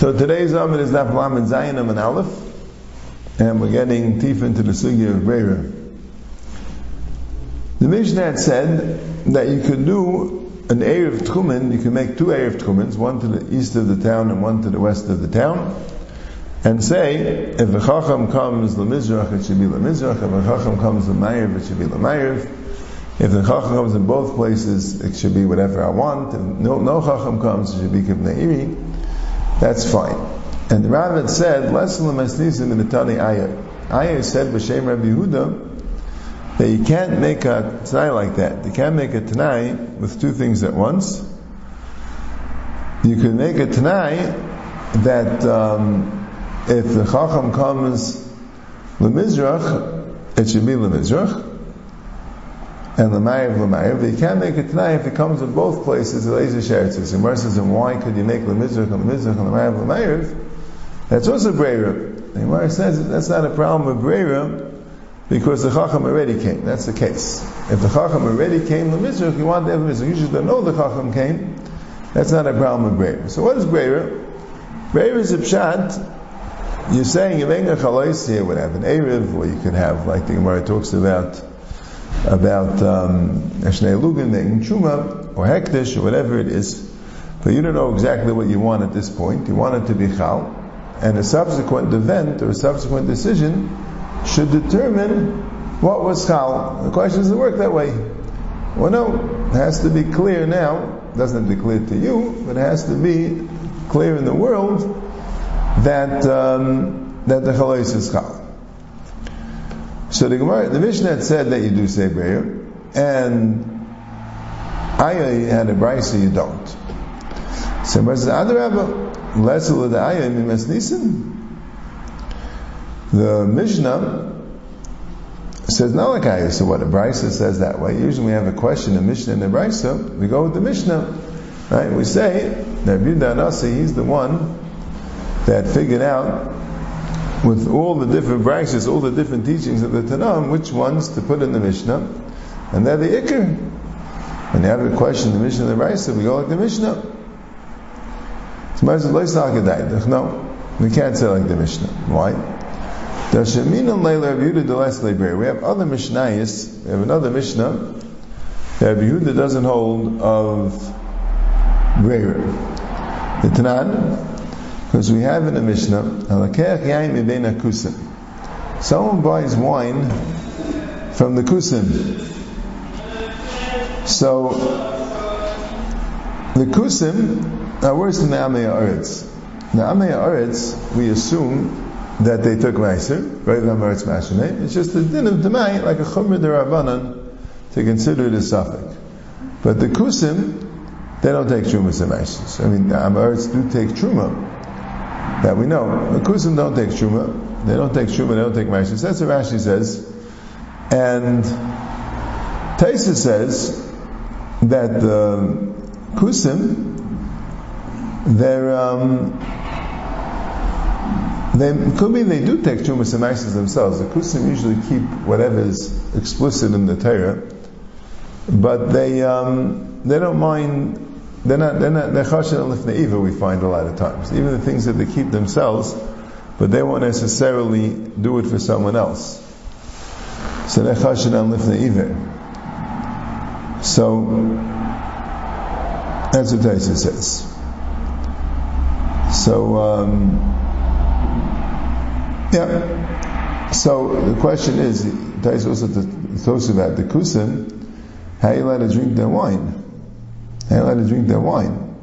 So today's Amid is Daf Lamed Zayin and Aleph, and we're getting deep into the Sugi of Breira. The Mishnah had said that you could do an Erev Tchumen, you can make two Erev Tchumens, one to the east of the town and one to the west of the town, and say, if the Chacham comes the Mizrach, it should be the Mizrach, if the Chacham comes the Ma'ariv, it should be the Ma'ariv, if the Chacham comes in both places, it should be whatever I want, if no, no Chacham comes, it should be Kibneiri, that's fine. And the Ravid said, Lesson Lemesnisim in the Ayah. Ayah said, B'Shem Rabbi Yehuda, that you can't make a Tanai like that. You can't make a Tanai with two things at once. You can make a Tanai that um, if the Chacham comes Lemizrach, it should be Lemizrach and Lamayev Lamayev. But you can't make it tonight if it comes in both places, the laser sheretzis. And says, and why could you make Lamizrach and Lamizrach and Lamayev Lamayev? That's also Breira. And Gemara says that's not a problem with Breira because the Chacham already came. That's the case. If the Chacham already came, Lamizrach, you want to have Lamizrach. You should know the Chacham came. That's not a problem with Breira. So what is Breira? Breira is a pshat you're saying you make a chalais here would have an Erev, or you could have, like the Gemara talks about, about um, Eshnei Lugin making Chuma or Hektish or whatever it is, but you don't know exactly what you want at this point. You want it to be Chal, and a subsequent event or a subsequent decision should determine what was Chal. The question does it work that way? Well, no, it has to be clear now. It doesn't have to be clear to you, but it has to be clear in the world that um, that the Chalais is Chal. So the Gemara, the Mishnah said that you do say Breira, and Ayah had a brisa you don't. So Gemara says, Adarabba, less of the Mishnah says not like Ayah. So what a brisa says that way. Usually we have a question, a Mishnah and a brisa. We go with the Mishnah, right? We say that Rabbi he's the one that figured out with all the different branches, all the different teachings of the Tanam, which ones to put in the Mishnah, and they're the Iker. When you have a question, the Mishnah and the Raisa, we go like the Mishnah. No, we can't say like the Mishnah. Why? We have other Mishnayos, we have another Mishnah that Yehuda doesn't hold of Breira. The Tanan, because we have in the Mishnah, someone buys wine from the kusim. So, the kusim are worse than the Amei Aretz. The Amei Aretz, we assume that they took Meiser, right? It's just the din of Demai, like a Chumr Rabbanan, to consider it a suffix. But the kusim, they don't take Truma and I mean, the Amaretz do take Truma, that we know. The Kusim don't take Shuma. They don't take Shuma, they don't take Maishis. That's what Rashi says. And Taisa says that the Kusim, they're, um, they could mean they do take Shumas and Maishis themselves. The Kusim usually keep whatever is explicit in the Torah, but they, um, they don't mind they're not, they're not, they're chashin lifnei we find a lot of times. Even the things that they keep themselves, but they won't necessarily do it for someone else. So they're chashin lifnei So, that's what Taisa says. So, um, yeah. So the question is, Taisa also talks about the kusim, how you let to drink their wine they're allowed to drink their wine.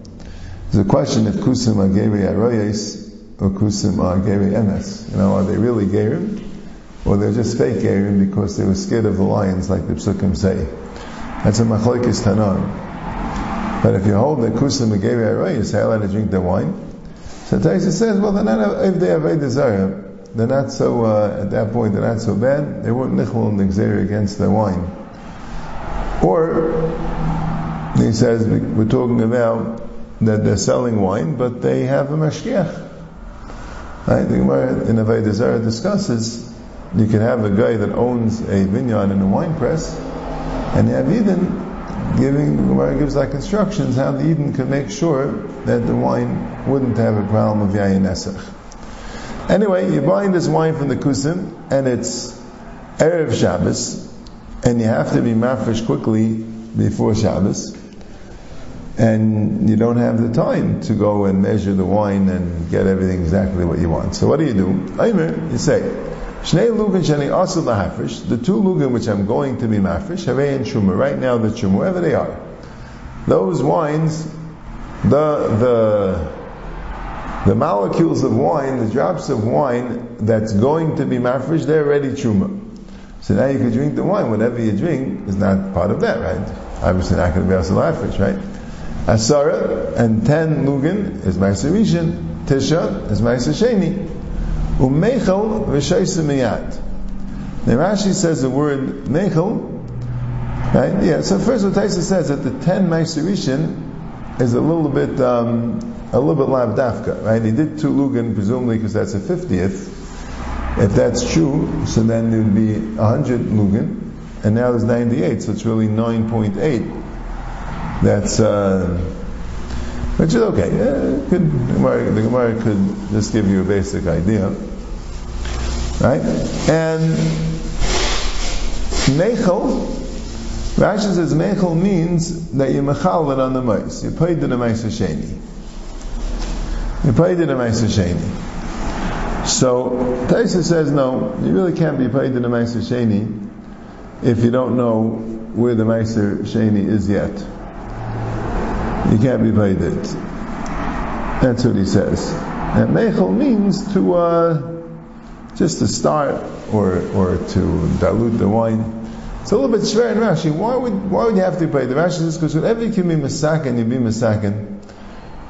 There's a question if kusim are geri aroyes or kusim are geri emes. You know, are they really gerim? Or they're just fake gerim because they were scared of the lions, like the psukim say. That's a machlokes tanon. But if you hold that kusim are geri aroyes, they're allowed to drink their wine. So Taisa says, well, they're not, if they have a desire, they're not so, uh, at that point, they're not so bad. They weren't nichol in the against their wine. Or, he says we're talking about that they're selling wine, but they have a mashgiach. Right? The Gemara in Avodah Zarah discusses you can have a guy that owns a vineyard and a wine press, and have even giving Gemara gives like instructions how the Eden could make sure that the wine wouldn't have a problem of yayin esach. Anyway, you're buying this wine from the kusim, and it's erev Shabbos, and you have to be mafresh quickly before Shabbos, and you don't have the time to go and measure the wine and get everything exactly what you want. So what do you do? Aimer, you say, Shnei lugin sheni asul lahafresh, the two lugin which I'm going to be mafresh, harei and shumah, right now the shumah, wherever they are. Those wines, the, the, the molecules of wine, the drops of wine that's going to be mafresh, they're already truma. So now you can drink the wine. Whatever you drink is not part of that, right? Obviously not going to be also mafresh, right? Asara and ten lugin is Ma'aser Rishon. Tisha is Ma'aser Sheni. Umeichel v'shaisa miyad. Now Rashi says the word meichel, right? Yeah. So first, what Taisa says that the ten Ma'aser is a little bit, um, a little bit lav dafka, right? He did two lugin presumably because that's a fiftieth. If that's true, so then there would be hundred lugin, and now there's ninety-eight, so it's really nine point eight. That's uh, which is okay. Yeah, could, the, Gemara, the Gemara could just give you a basic idea, right? And mechel, Rashi says mechel means that you mechal it on the mice. You paid the mice sheni. You paid the mice sheni. So Taisa says no, you really can't be paid the mice sheni if you don't know where the Meiser Sheni is yet you can't be paid it. That's what he says. And mechel means to uh, just to start or or to dilute the wine. It's a little bit shver in Rashi. Why would why would you have to pay? The Rashi says because whenever you can be masakin, you be masakin.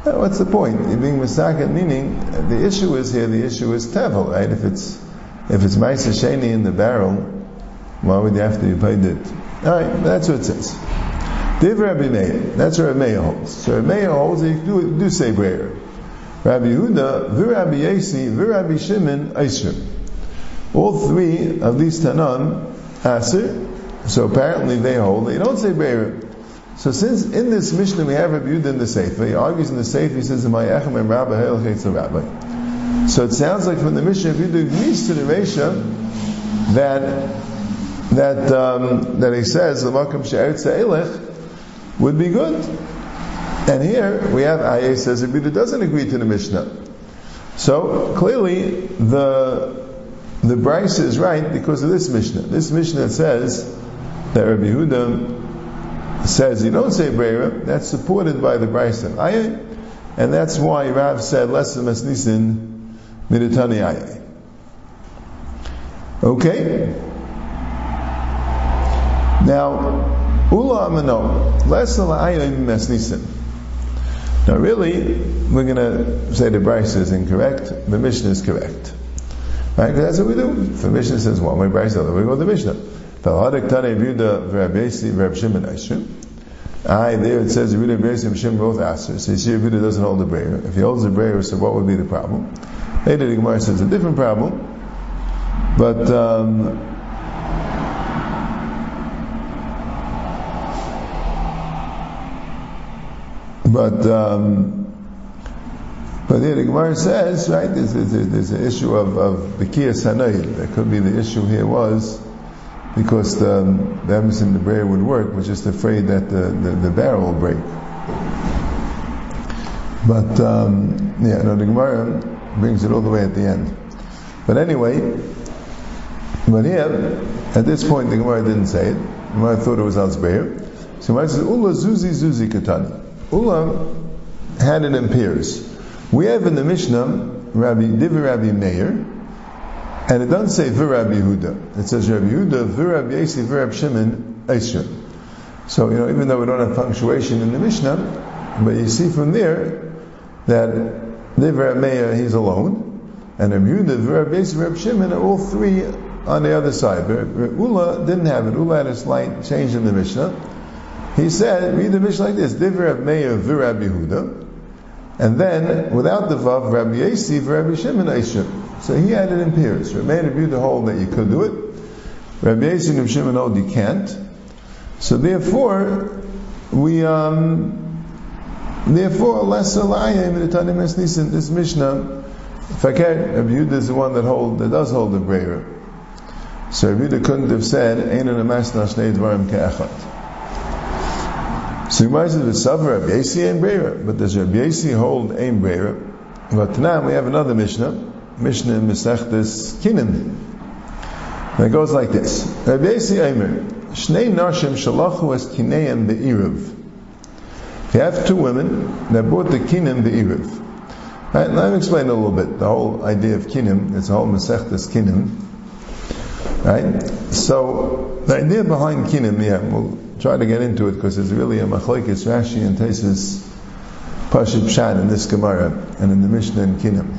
What's the point? You're being masakin, meaning the issue is here. The issue is tevel, right? If it's if it's sheni in the barrel, why would you have to be paid it? All right, that's what it says. Div Rabbi Meir. That's where Rabbi Meir holds. So Rabbi Meir holds that you do, do say brayer. Rabbi Yehuda, V'Rabbi Yasi, V'Rabbi Shimon, Aisrim. All three of these Tanan, Aser. So apparently they hold you don't say brayer. So since in this Mishnah we have Rabbi Yehuda in the Sefer, he argues in the Sefer, he says, Mayachem and Rabbi Hail Rabbi. So it sounds like from the Mishnah, if you do to the Resha, that that um, that he says the Makam She'eretz Elech would be good. And here we have Aye says Rabbi doesn't agree to the Mishnah. So clearly the the Bryce is right because of this Mishnah. This Mishnah says that Rabbi Huda says you don't say Breira, that's supported by the Bryce Aye, and that's why Rav said less than Masnisin Miditani Aye. Okay? Now, Now really, we're going to say the Bryce is incorrect, the Mishnah is correct. Right? Because that's what we do. If the Mishnah says one way, Bryce the other way, we go to the Mishnah. I there it says Yehuda V'Rabbeisi and Shimon both answers. So you see Yehuda doesn't hold the brayer. If he holds the brayer, so what would be the problem? Later the Gemara says a different problem. But um, But um, but here the Gemara says, right, there's, there's, there's an issue of, of Bekia Sanayid. That could be the issue here was because the, the emes in the brayer would work, was just afraid that the, the, the barrel will break. But um, yeah, no, the Gemara brings it all the way at the end. But anyway, but here, at this point, the Gemara didn't say it. The Gemara thought it was Alzbeir. So Gemara says, Ula Zuzi Zuzi Katani. Ulam had it in pairs. We have in the Mishnah Rabbi Divi Rabbi Meir, and it doesn't say Virabbi Yehuda. It says Rabbi Yehuda, Virabbi Yesi, Virab Shimon, Eishrim. So, you know, even though we don't have punctuation in the Mishnah, but you see from there that Divi Rabbi Meir, he's alone, and Rabbi Yehuda, Virabbi Yesi, Virab Shimon are all three on the other side. But Ula didn't have it. Ula had a slight change in the Mishnah. He said, read the Mishnah like this, Div Rab Meir v'Rab Yehuda, and then, without the Vav, Rabbi Yesi v'Rabbi Shimon Eishim. So he had it in pairs. Rabbi Meir reviewed the whole that you could do it. Rabbi Yesi and Shimon hold you can't. So therefore, we, um, therefore, less alayim in the Tanim Nisan, this Mishnah, Fakir, Rabbi Yehuda is the one that hold, that does hold the Breira. So Rabbi Yehuda couldn't have said, Ein an amasna shnei dvarim ke'echad. So you might say Savar Rabbi Yasi and Breira, but does Rabbi Yasi hold Ein Breira? But now we have another Mishnah, Mishnah Mesechtes Kinim. And it goes like this. Rabbi Yasi Eimer, Shnei Nashim Shalachu Es Kineim Be'irav. You have two women that brought the Kinim Be'irav. Right, let me explain a little bit. The whole idea of Kinim, it's a whole Mesechtes Kinim. Right? So, the idea behind Kinim, yeah, we'll try to get into it because it's really a Machlekes Rashi and Tesis Pashib Pshat in this Gemara and in the Mishnah in Kinim.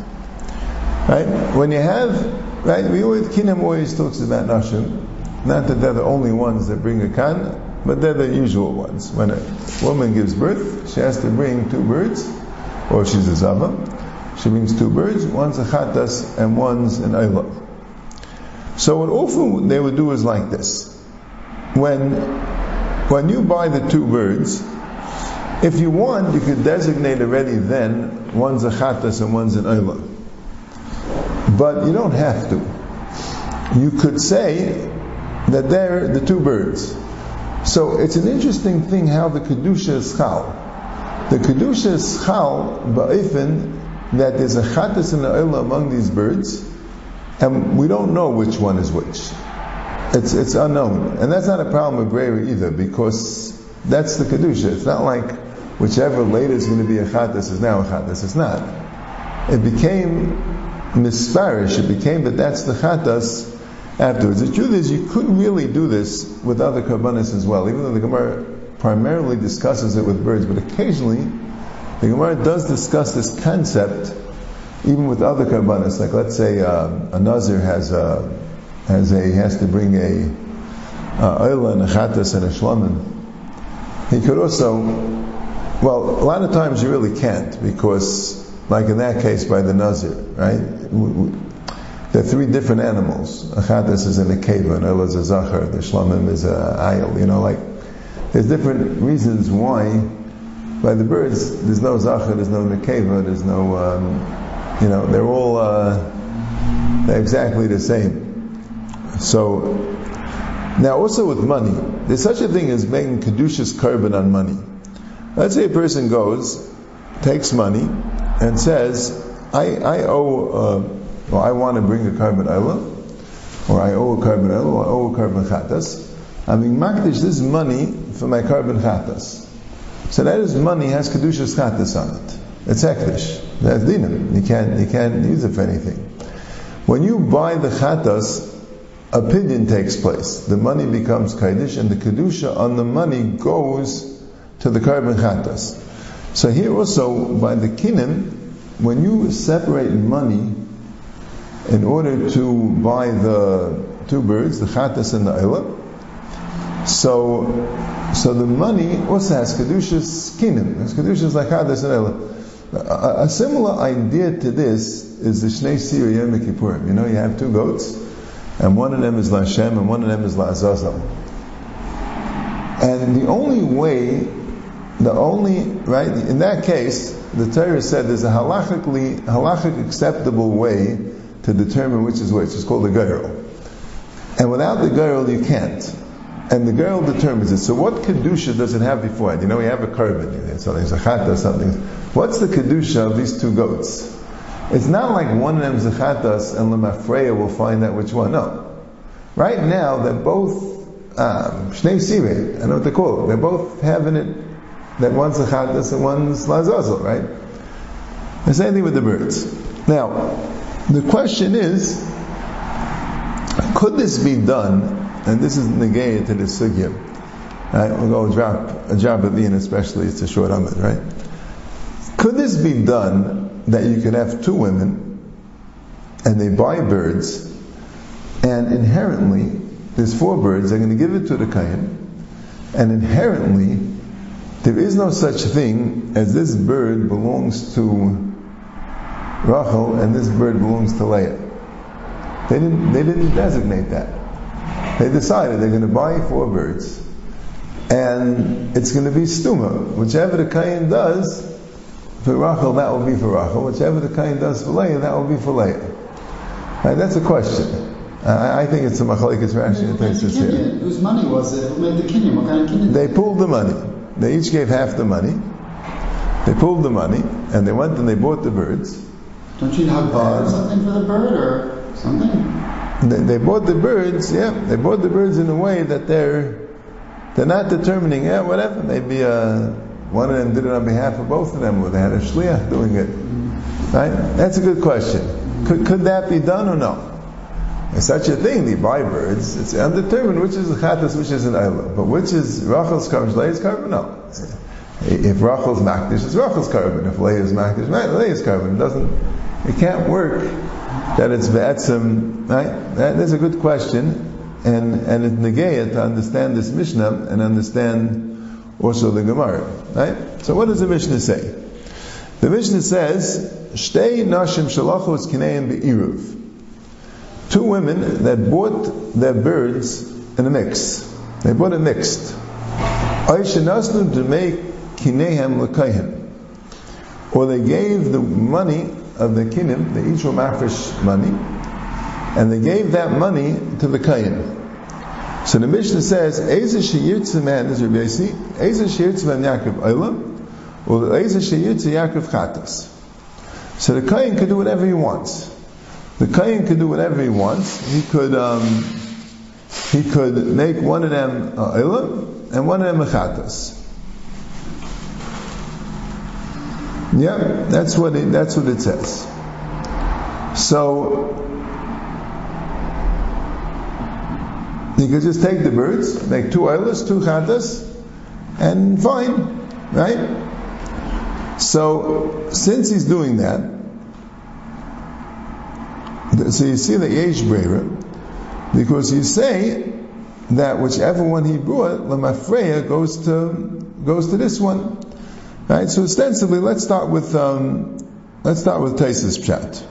Right? When you have, right, we always, Kinim always talks about Nashim. Not that they're the only ones that bring a kan, but they're the usual ones. When a woman gives birth, she has to bring two birds, or she's a Zava. She brings two birds, one's a Khatas and one's an Ayla. So what often they would do is like this. When, when you buy the two birds, if you want, you could designate already then, one's a Khatas and one's an Ayla. But you don't have to. You could say that they're the two birds. So it's an interesting thing how the Kedusha is chal. The Kedusha is chal ba'ifin that there's a chatas and an among these birds, and we don't know which one is which. It's, it's unknown. And that's not a problem with Brera either, because that's the Kedusha. It's not like whichever later is going to be a chatas is now a chatas. It's not. It became misfarish. It became that that's the chatas afterwards. The truth is, you could really do this with other karbanis as well, even though the Gemara primarily discusses it with birds, but occasionally the Gemara does discuss this concept even with other karbanis. Like let's say uh, a nazir has a has a he has to bring a oila and a chatas and a shlamim. He could also, well, a lot of times you really can't because, like in that case by the nazir, right? There are three different animals. Achadas is in an akeva, and El is a zachar, the shlamim is a ayil. You know, like, there's different reasons why by the birds there's no zachar, there's no nekeva, there's no, um, you know, they're all, uh, they're exactly the same. So, now also with money, there's such a thing as making kedushas korban on money. Let's say a person goes, takes money, and says, I, I owe, uh, well, I want to bring a korban oila, or I owe a korban oila, or I owe a korban chatas. I'm being makdish this money for my korban chatas. So that is money has kedushas chatas on it. It's hektish. That's dinam. You can't you can't use it for anything. When you buy the chatas, a pidyon takes place. The money becomes kaidish, and the kedusha on the money goes to the korban chatas. So here also by the kinim, when you separate money in order to buy the two birds, the chatas and the ayla. So, so the money also has kedushas kinim. It's kedushas like chatas and ayla. A, a, similar idea to this is the Shnei Sir Yom Kippurim. You know, you have two goats, and one of them is Lashem, and one of them is La'azazel. And the only way, the only, right, in that case, the Torah said there's a halachically, halachic acceptable way to determine which is which. It's called the girl. And without the girl, you can't. And the girl determines it. So what kedusha does it have before it? You know, we have a korban. Something's a chata, something. What's the kedusha of these two goats? It's not like one of them is a chatas and lemafreya will find out which one. No. Right now, they're both um, shnei sirei. I know what they call it. They're both having it. That one's a chatas and one's lazazel, right? The same thing with the birds. Now, the question is, could this be done? And this is negated to the sugya. Right? We'll go drop a job at Lean, especially it's a short amid, right? Could this be done that you could have two women and they buy birds and inherently there's four birds, they're going to give it to the kayan and inherently there is no such thing as this bird belongs to Rachel and this bird belongs to Leah. They didn't, they didn't designate that. They decided they're going to buy four birds and it's going to be stuma. Whichever the kain does for Rachel, that will be for Rachel. Whichever the kain does for Leah, that will be for Leah. Right, that's a question. I, I think it's a machlekes Rashi and Tosfos here. Whose money was it? Who made the kinyan? What kind of kinyan? They pulled the money. They each gave half the money. They pulled the money, and they went and they bought the birds. Don't you have or something for the bird or something? They, they bought the birds, yeah, they bought the birds in a way that they're they're not determining, yeah, whatever. Maybe uh, one of them did it on behalf of both of them, or they had a shliach doing it. Right? That's a good question. Could, could that be done or no? Such a thing, the birds, it's undetermined which is the chatas, which is an ayla. But which is Rachel's korban, Leah's korban? No. If Rachel's makdish, it's Rachel's korban. If Leah's makdish, Leah's korban. It doesn't, it can't work that it's ve'etzim, right? That is a good question. And, and it's negayah to understand this Mishnah and understand also the Gemara, right? So what does the Mishnah say? The Mishnah says, Shtei nashim shalachos kineim be'iruv two women that bought their birds in a mix. They bought it mixed. Aishanasnu to make kinehem lekayim. Or they gave the money of the kinim, the each mafresh money, and they gave that money to the kayin. So the Mishnah says, Eza sheyirtze man is Rabbi Yossi, Eza sheyirtze man Yaakov Olam, or Eza sheyirtze Yaakov Chatas. So the kayin can do whatever he wants. The Kayin could do whatever he wants. He could, um, he could make one of them uh, and one of them a. Yeah, that's what it, that's what it says. So you could just take the birds, make two oilers, two chatas, and fine, right? So since he's doing that, so you see the Yesh Brera, because you say that whichever one he brought, Lamafreya goes to goes to this one. Right? So ostensibly, let's start with um, let's start with Taisus Pshat.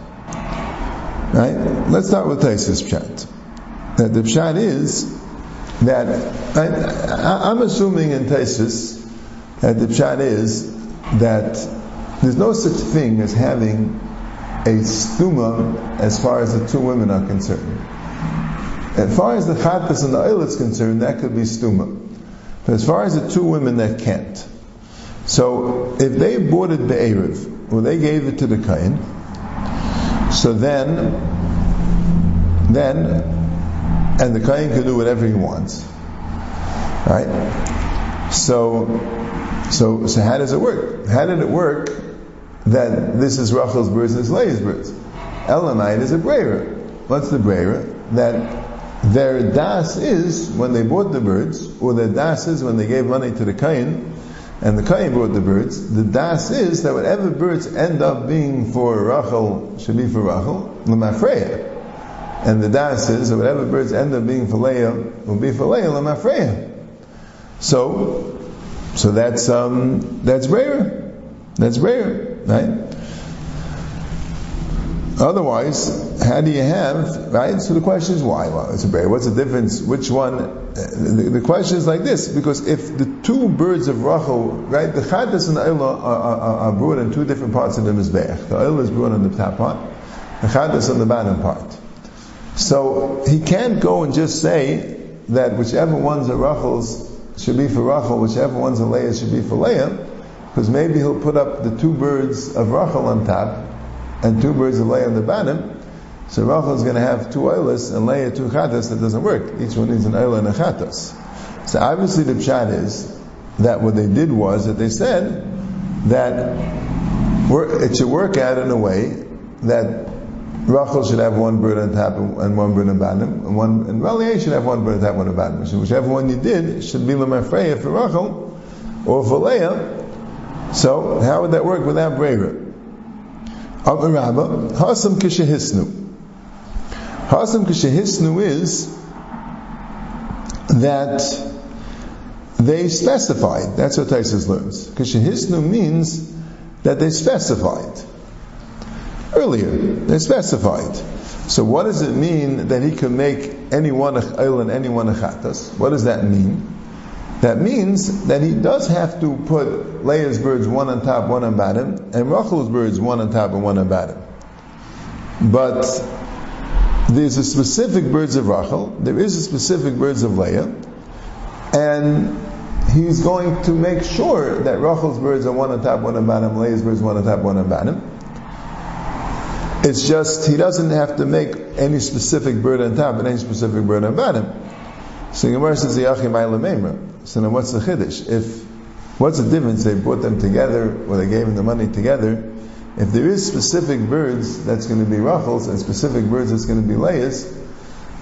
Right? Let's start with Taisus Pshat. That the Pshat is that I, am assuming in Taisus that the Pshat is that there's no such thing as having a stuma as far as the two women are concerned. As far as the chattas and the oil is concerned, that could be stuma. But as far as the two women, that can't. So if they bought it be'erev, well, they gave it to the kain. So then, then, and the kain can do whatever he wants, right? So, so, so how does it work? How did it work that this is Rachel's birds and this Leah's birds. Elamite is a brera. What's the brera? That their das is when they bought the birds, or their das is when they gave money to the kain, and the kain bought the birds. The das is that whatever birds end up being for Rachel should be for Rachel, lemafreya. And the das is that whatever birds end up being for will be for Leah, lemafreya. So, so that's um, that's brera. That's rare, right? Otherwise, how do you have, right? So the question is why? Well, it's a bear. What's the difference? Which one? The, the, question is like this, because if the two birds of Rachel, right, the Chadas and the Eilah are, are, are, brought in two different parts of the Mizbeach. The Eilah is brought on the top part, the Chadas on the bottom part. So he can't go and just say that whichever ones are Rachel's should be for Rachel, whichever ones are Leah should be for Leah because maybe he'll put up the two birds of Rachel on top and two birds of Leah on the bottom. So Rachel is going to have two oilas and Leah two chatas. That doesn't work. Each one needs an oila and a chatas. So obviously the pshat is that what they did was that they said that it should work out in a way that Rachel should have one bird on top and one bird on bottom, and one and Leah should have one bird on top one on bottom. So whichever one you did should be Lemafreya for Rachel or for Leah so how would that work without Brera? Rabba, Hasam Kishahisnu. Hasam Kishahisnu is that they specified. That's what Taisus learns. Kishahisnu means that they specified. Earlier, they specified. So what does it mean that he can make anyone a chayil and anyone a chatas? What does that mean? That means that he does have to put Leah's birds one on top, one on bottom, and Rachel's birds one on top and one on bottom. But there's a specific birds of Rachel, there is a specific birds of Leah, and he's going to make sure that Rachel's birds are one on top, one on bottom, Leah's birds one on top, one on bottom. It's just he doesn't have to make any specific bird on top and any specific bird on bottom. So Gemara says the Yachim So then what's the chiddush? If what's the difference? They brought them together, or they gave them the money together. If there is specific birds that's going to be Rachel's and specific birds that's going to be Leah's,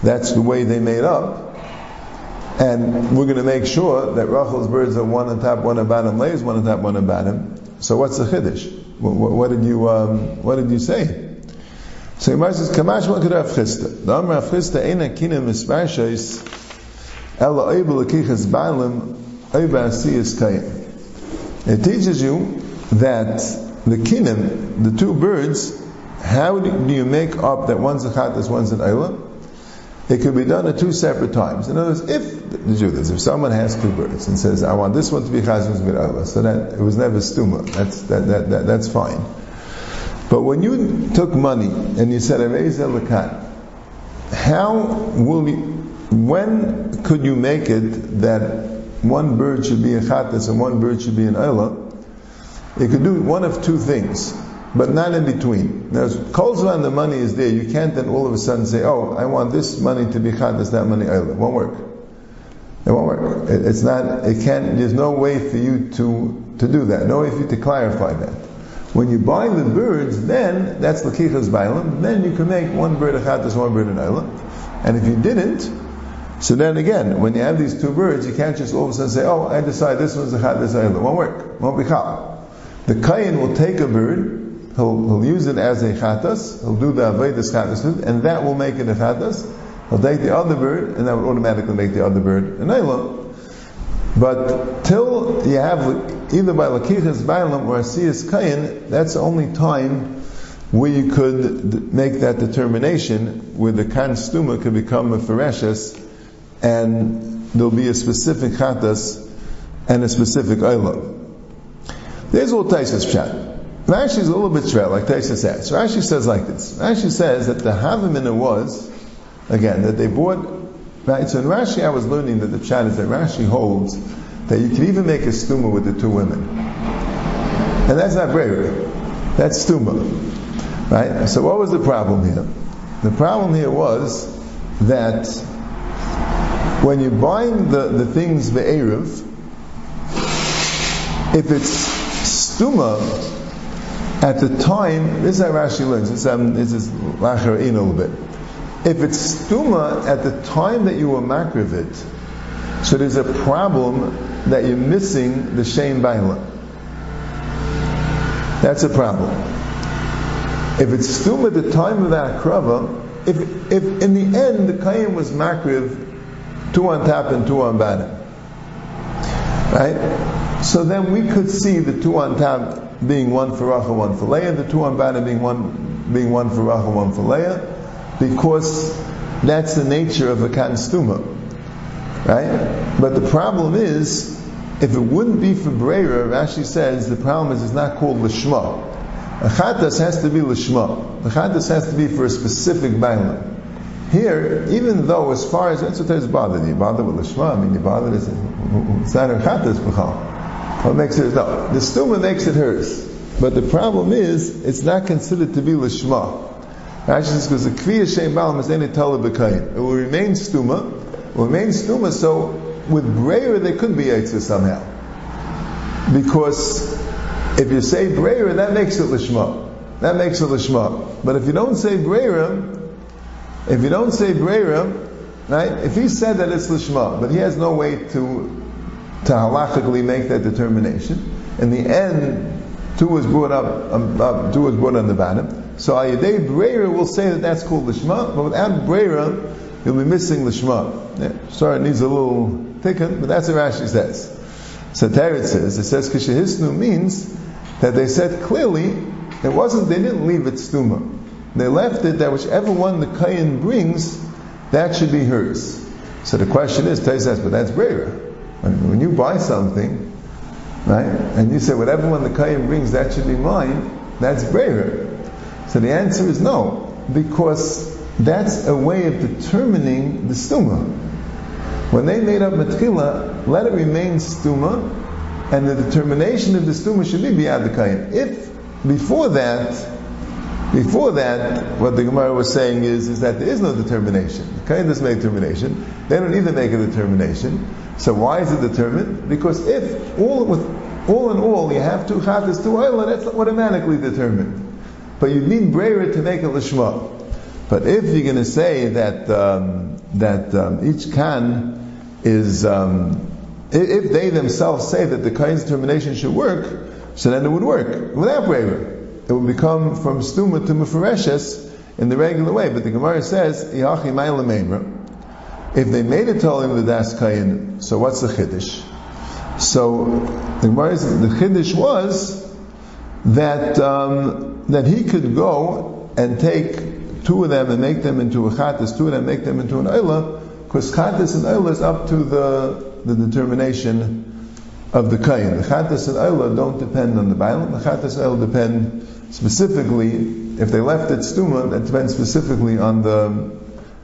that's the way they made up. And we're going to make sure that Rachel's birds are one on top, one on bottom, Leah's one on top, one on bottom. So what's the chiddush? What, what, what, did you um, What did you say? So Gemara says, "Kamash could have chista. The Amr of chista ena kina misparshais ela oibel akichas balim oiba asiyas kayim." It teaches you that the kinim, the two birds, how do you make up that one's a chatas, one's an ayla? It could be done at two separate times. In other words, if the this, if someone has two birds and says, "I want this one to be chazos with ayla," so that it was never stuma. That's that, that, that, that's fine. But when you took money and you said, "Lakat," how will you? When could you make it that one bird should be a chatas and one bird should be an ayla? You could do one of two things, but not in between. Now, Kolzvan, the money is there. You can't then all of a sudden say, oh, I want this money to be chatas, that money ayla. It won't work. It won't work. It, it's not, it can't, there's no way for you to, to do that. No way for you to clarify that. When you buy the birds, then that's lakichas bailam. Then you can make one bird a chatas, one bird an ayla. And if you didn't, so then again, when you have these two birds, you can't just all of a sudden say, "Oh, I decide this one's a chatas, this ayla." Won't work. Won't be chal. The kain will take a bird, he'll, he'll use it as a chatas, he'll do the avedis chatas, and that will make it a chatas. He'll take the other bird, and that would automatically make the other bird an ayla. But till you have either by lakichas bailam or asiyas kain, that's the only time where you could make that determination, where the kan stuma could become a fereshes, and there'll be a specific chatas and a specific ayla. There's a little Taisus pshat. Rashi is a little bit shred, like Taisus says. So Rashi says like this. Rashi says that the Havamina was, again, that they bought, right? So in Rashi I was learning that the pshat is that Rashi holds that you can even make a stuma with the two women. And that's not Breira. That's stuma. Right? So what was the problem here? The problem here was that when you bind the, the things Erev, if it's stuma at the time, this is how Rashi learns, this, is lacher in a little bit. If it's stuma at the time that you were makrivit, so there's a problem that you're missing the shame baila. That's a problem. If it's stuma at the time of that akrava, if, if in the end the kayyim was makriv, two on top and two on bottom, right? So then we could see the two on top being one for Rachel, one for Leah, the two on bottom being one being one for Rachel, one for Leah, because that's the nature of a cotton stuma, right? But the problem is, if it wouldn't be for Brera, Rashi says the problem is it's not called lishma. A chatas has to be lishma. The chatas has to be for a specific bailam. Here, even though as far as that's what is bothered, you bother with lishma. I mean, you bother is it's not a chatas b'chal. What makes it no? The stuma makes it hers, but the problem is it's not considered to be lishma. Actually, because the kviya shem balam is any b'kayim. It will remain stuma. Will stuma. So with breyer, they could be yitzah somehow, because if you say breyer, that makes it lishma. That makes it lishma. But if you don't say breyer, if you don't say breyer, right? If he said that it's lishma, but he has no way to to halachically make that determination. In the end, two was brought up, um, uh, two was brought on the bottom. So Ayadei Breira will say that that's called Lishma, but without Breira, you'll be missing Lishma. Yeah, sorry, it needs a little thicker, but that's what Rashi says. So Teretz says, it says Kishahisnu means that they said clearly, it wasn't, they didn't leave it stuma. They left it that whichever one the Kayan brings, that should be hers. So the question is, Tay says, but that's Breira. When, you buy something, right, and you say whatever one the kayan brings, that should be mine. That's Breira. So the answer is no, because that's a way of determining the stuma. When they made up matchila, let it remain stuma, and the determination of the stuma should be kayan. If before that, before that, what the Gemara was saying is, is that there is no determination. The kayan doesn't make determination. They don't either make a determination. So why is it determined? Because if all with all in all you have two chatas, two oila, that's automatically determined. But you need brayer to make a lishma. But if you're going to say that um, that um, each can is, um, if they themselves say that the kain's determination should work, so then it would work without brayer. It would become from stuma to mufareshes in the regular way. But the Gemara says, if they made it tolim the das kain, so what's the chiddush? So the Gemara the chiddush was that um, that he could go and take two of them and make them into a chatas, two of them make them into an oila, because chatas and oila is up to the the determination of the kain. The chatas and oila don't depend on the bailam. The chatas and oila depend specifically, if they left it stuma, that depends specifically on the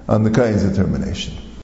on the kain's determination.